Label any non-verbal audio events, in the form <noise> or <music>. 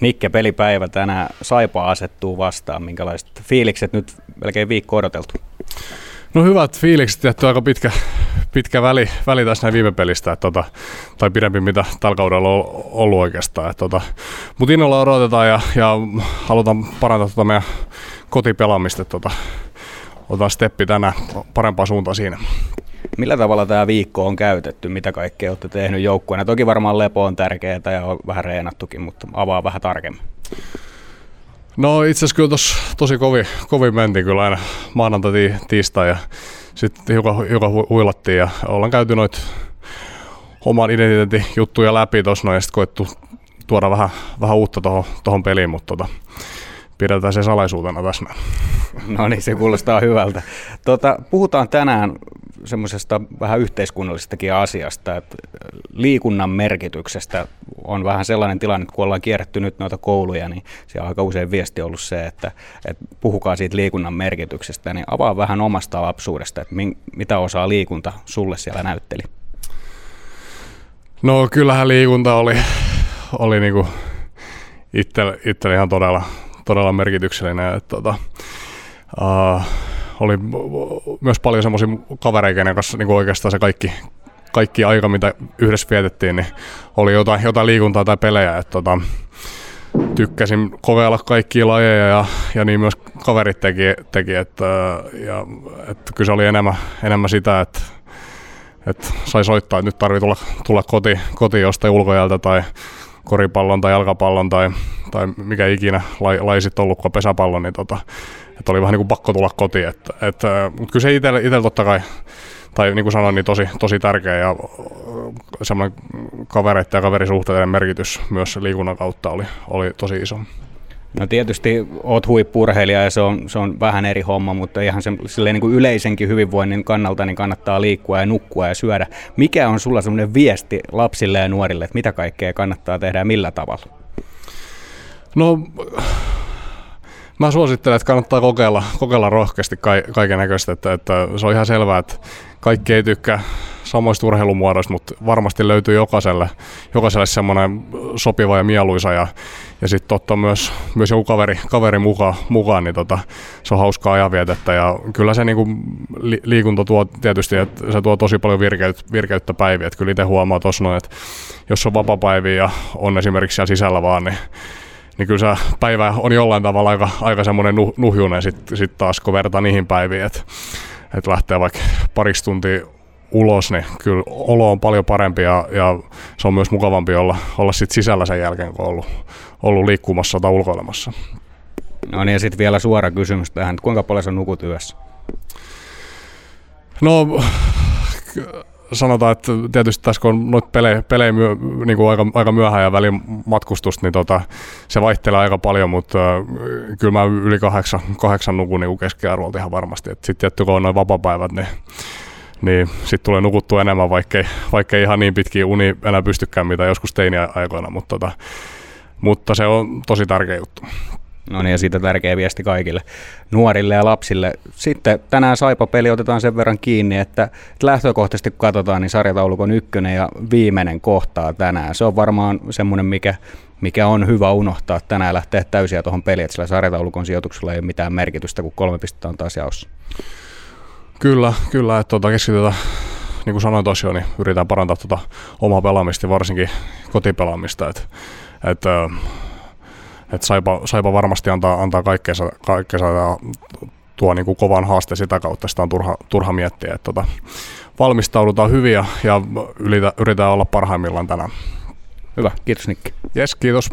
Nikke pelipäivä tänään Saipa asettuu vastaan. Minkälaiset fiilikset nyt melkein viikko odoteltu? No hyvät fiilikset, että aika pitkä, pitkä väli, väli tässä näin viime pelistä, että tota, tai pidempi mitä tällä kaudella on ollut oikeastaan. tota, Mutta innolla odotetaan ja, ja halutaan parantaa tota meidän kotipelaamista. Tota, otetaan steppi tänään parempaan suuntaan siinä. Millä tavalla tämä viikko on käytetty? Mitä kaikkea olette tehnyt joukkueena? Toki varmaan lepo on tärkeää ja on vähän reenattukin, mutta avaa vähän tarkemmin. No itse asiassa kyllä tos, tosi kovin, kovin mentiin kyllä aina maanantai, tiistai ja sitten hiukan, hiukan huilattiin ja ollaan käyty noit oman identiteetin juttuja läpi tuossa noin ja sitten koettu tuoda vähän, vähän uutta tuohon peliin, mutta tota, pidetään se salaisuutena tässä. <laughs> No niin, se kuulostaa hyvältä. Tota, puhutaan tänään semmoisesta vähän yhteiskunnallisestakin asiasta, että liikunnan merkityksestä on vähän sellainen tilanne, että kun ollaan kierretty nyt noita kouluja, niin siellä on aika usein viesti ollut se, että, että puhukaa siitä liikunnan merkityksestä, niin avaa vähän omasta lapsuudesta, että mitä osaa liikunta sulle siellä näytteli? No kyllähän liikunta oli, oli niinku itselle, itselle ihan todella, todella merkityksellinen. Että, tota, uh, oli myös paljon semmoisia kavereita, kenen kanssa niin oikeastaan se kaikki, kaikki aika, mitä yhdessä vietettiin, niin oli jotain, jotain liikuntaa tai pelejä. Että, tota, tykkäsin kokeilla kaikkia lajeja ja, ja niin myös kaverit teki, teki että, ja, että kyllä se oli enemmän, enemmän sitä, että, että sai soittaa, että nyt tarvii tulla, tulla koti, koti jostain ulkojalta tai koripallon tai jalkapallon tai, tai mikä ikinä lai, lai sitten ollutkaan pesäpallon, niin tota, että oli vähän niin kuin pakko tulla kotiin. Että, että, mutta kyllä se itsellä totta kai, tai niin kuin sanoin, niin tosi, tosi tärkeä ja semmoinen kavereiden ja kaverisuhteiden merkitys myös liikunnan kautta oli, oli tosi iso. No tietysti oot huippurheilija ja se on, se on vähän eri homma, mutta ihan se, niin kuin yleisenkin hyvinvoinnin kannalta niin kannattaa liikkua ja nukkua ja syödä. Mikä on sulla semmoinen viesti lapsille ja nuorille, että mitä kaikkea kannattaa tehdä ja millä tavalla? No mä suosittelen, että kannattaa kokeilla, kokeilla rohkeasti kaiken näköistä, että, että se on ihan selvää, että kaikki ei tykkää samoista urheilumuodoista, mutta varmasti löytyy jokaiselle, jokaiselle semmoinen sopiva ja mieluisa ja, ja sitten ottaa myös, myös joku kaveri, kaveri mukaan, mukaan niin tota, se on hauskaa ajanvietettä ja kyllä se niinku li, liikunta tuo tietysti, että se tuo tosi paljon virkeyttä, virkeyttä päiviä, että kyllä itse huomaa tuossa noin, että jos on vapapäiviä ja on esimerkiksi siellä sisällä vaan, niin niin kyllä se päivä on jollain tavalla aika, aika semmoinen nuhjunen sitten sit taas, kun vertaa niihin päiviin, että et lähtee vaikka pariksi tuntia ulos, niin kyllä olo on paljon parempi ja, ja se on myös mukavampi olla, olla sit sisällä sen jälkeen, kun on ollut, ollut liikkumassa tai ulkoilemassa. No niin, ja sitten vielä suora kysymys tähän, kuinka paljon sä nukut yössä? No sanotaan, että tietysti tässä kun on noita pelejä, pelejä myö, niin kuin aika, aika myöhään ja välin matkustus, niin tota, se vaihtelee aika paljon, mutta äh, kyllä mä yli kahdeksan, kahdeksan nukun niin keskiarvolta ihan varmasti. Sitten tietty kun on noin vapapäivät, niin niin sitten tulee nukuttua enemmän, vaikkei, vaikkei ihan niin pitkiä uni enää pystykään, mitä joskus teiniä aikoina, mutta, tota, mutta se on tosi tärkeä juttu. No niin, ja siitä tärkeä viesti kaikille nuorille ja lapsille. Sitten tänään Saipa-peli otetaan sen verran kiinni, että lähtökohtaisesti kun katsotaan, niin sarjataulukon ykkönen ja viimeinen kohtaa tänään. Se on varmaan semmoinen, mikä, mikä on hyvä unohtaa tänään lähteä täysiä tuohon peliin, että sillä sarjataulukon sijoituksella ei ole mitään merkitystä, kun kolme pistettä on taas jaossa. Kyllä, kyllä, että tuota keskitytään niin kuin sanoin tosiaan, niin yritetään parantaa tuota omaa pelaamista, varsinkin kotipelaamista. Että, että että Saipa, Saipa varmasti antaa, antaa kaikkeensa, kaikkeensa ja tuo niin kuin kovan haaste sitä kautta, sitä on turha, turha miettiä. Että tota, valmistaudutaan hyvin ja, ja yritä, yritetään olla parhaimmillaan tänään. Hyvä, kiitos Nikki. Jes, kiitos.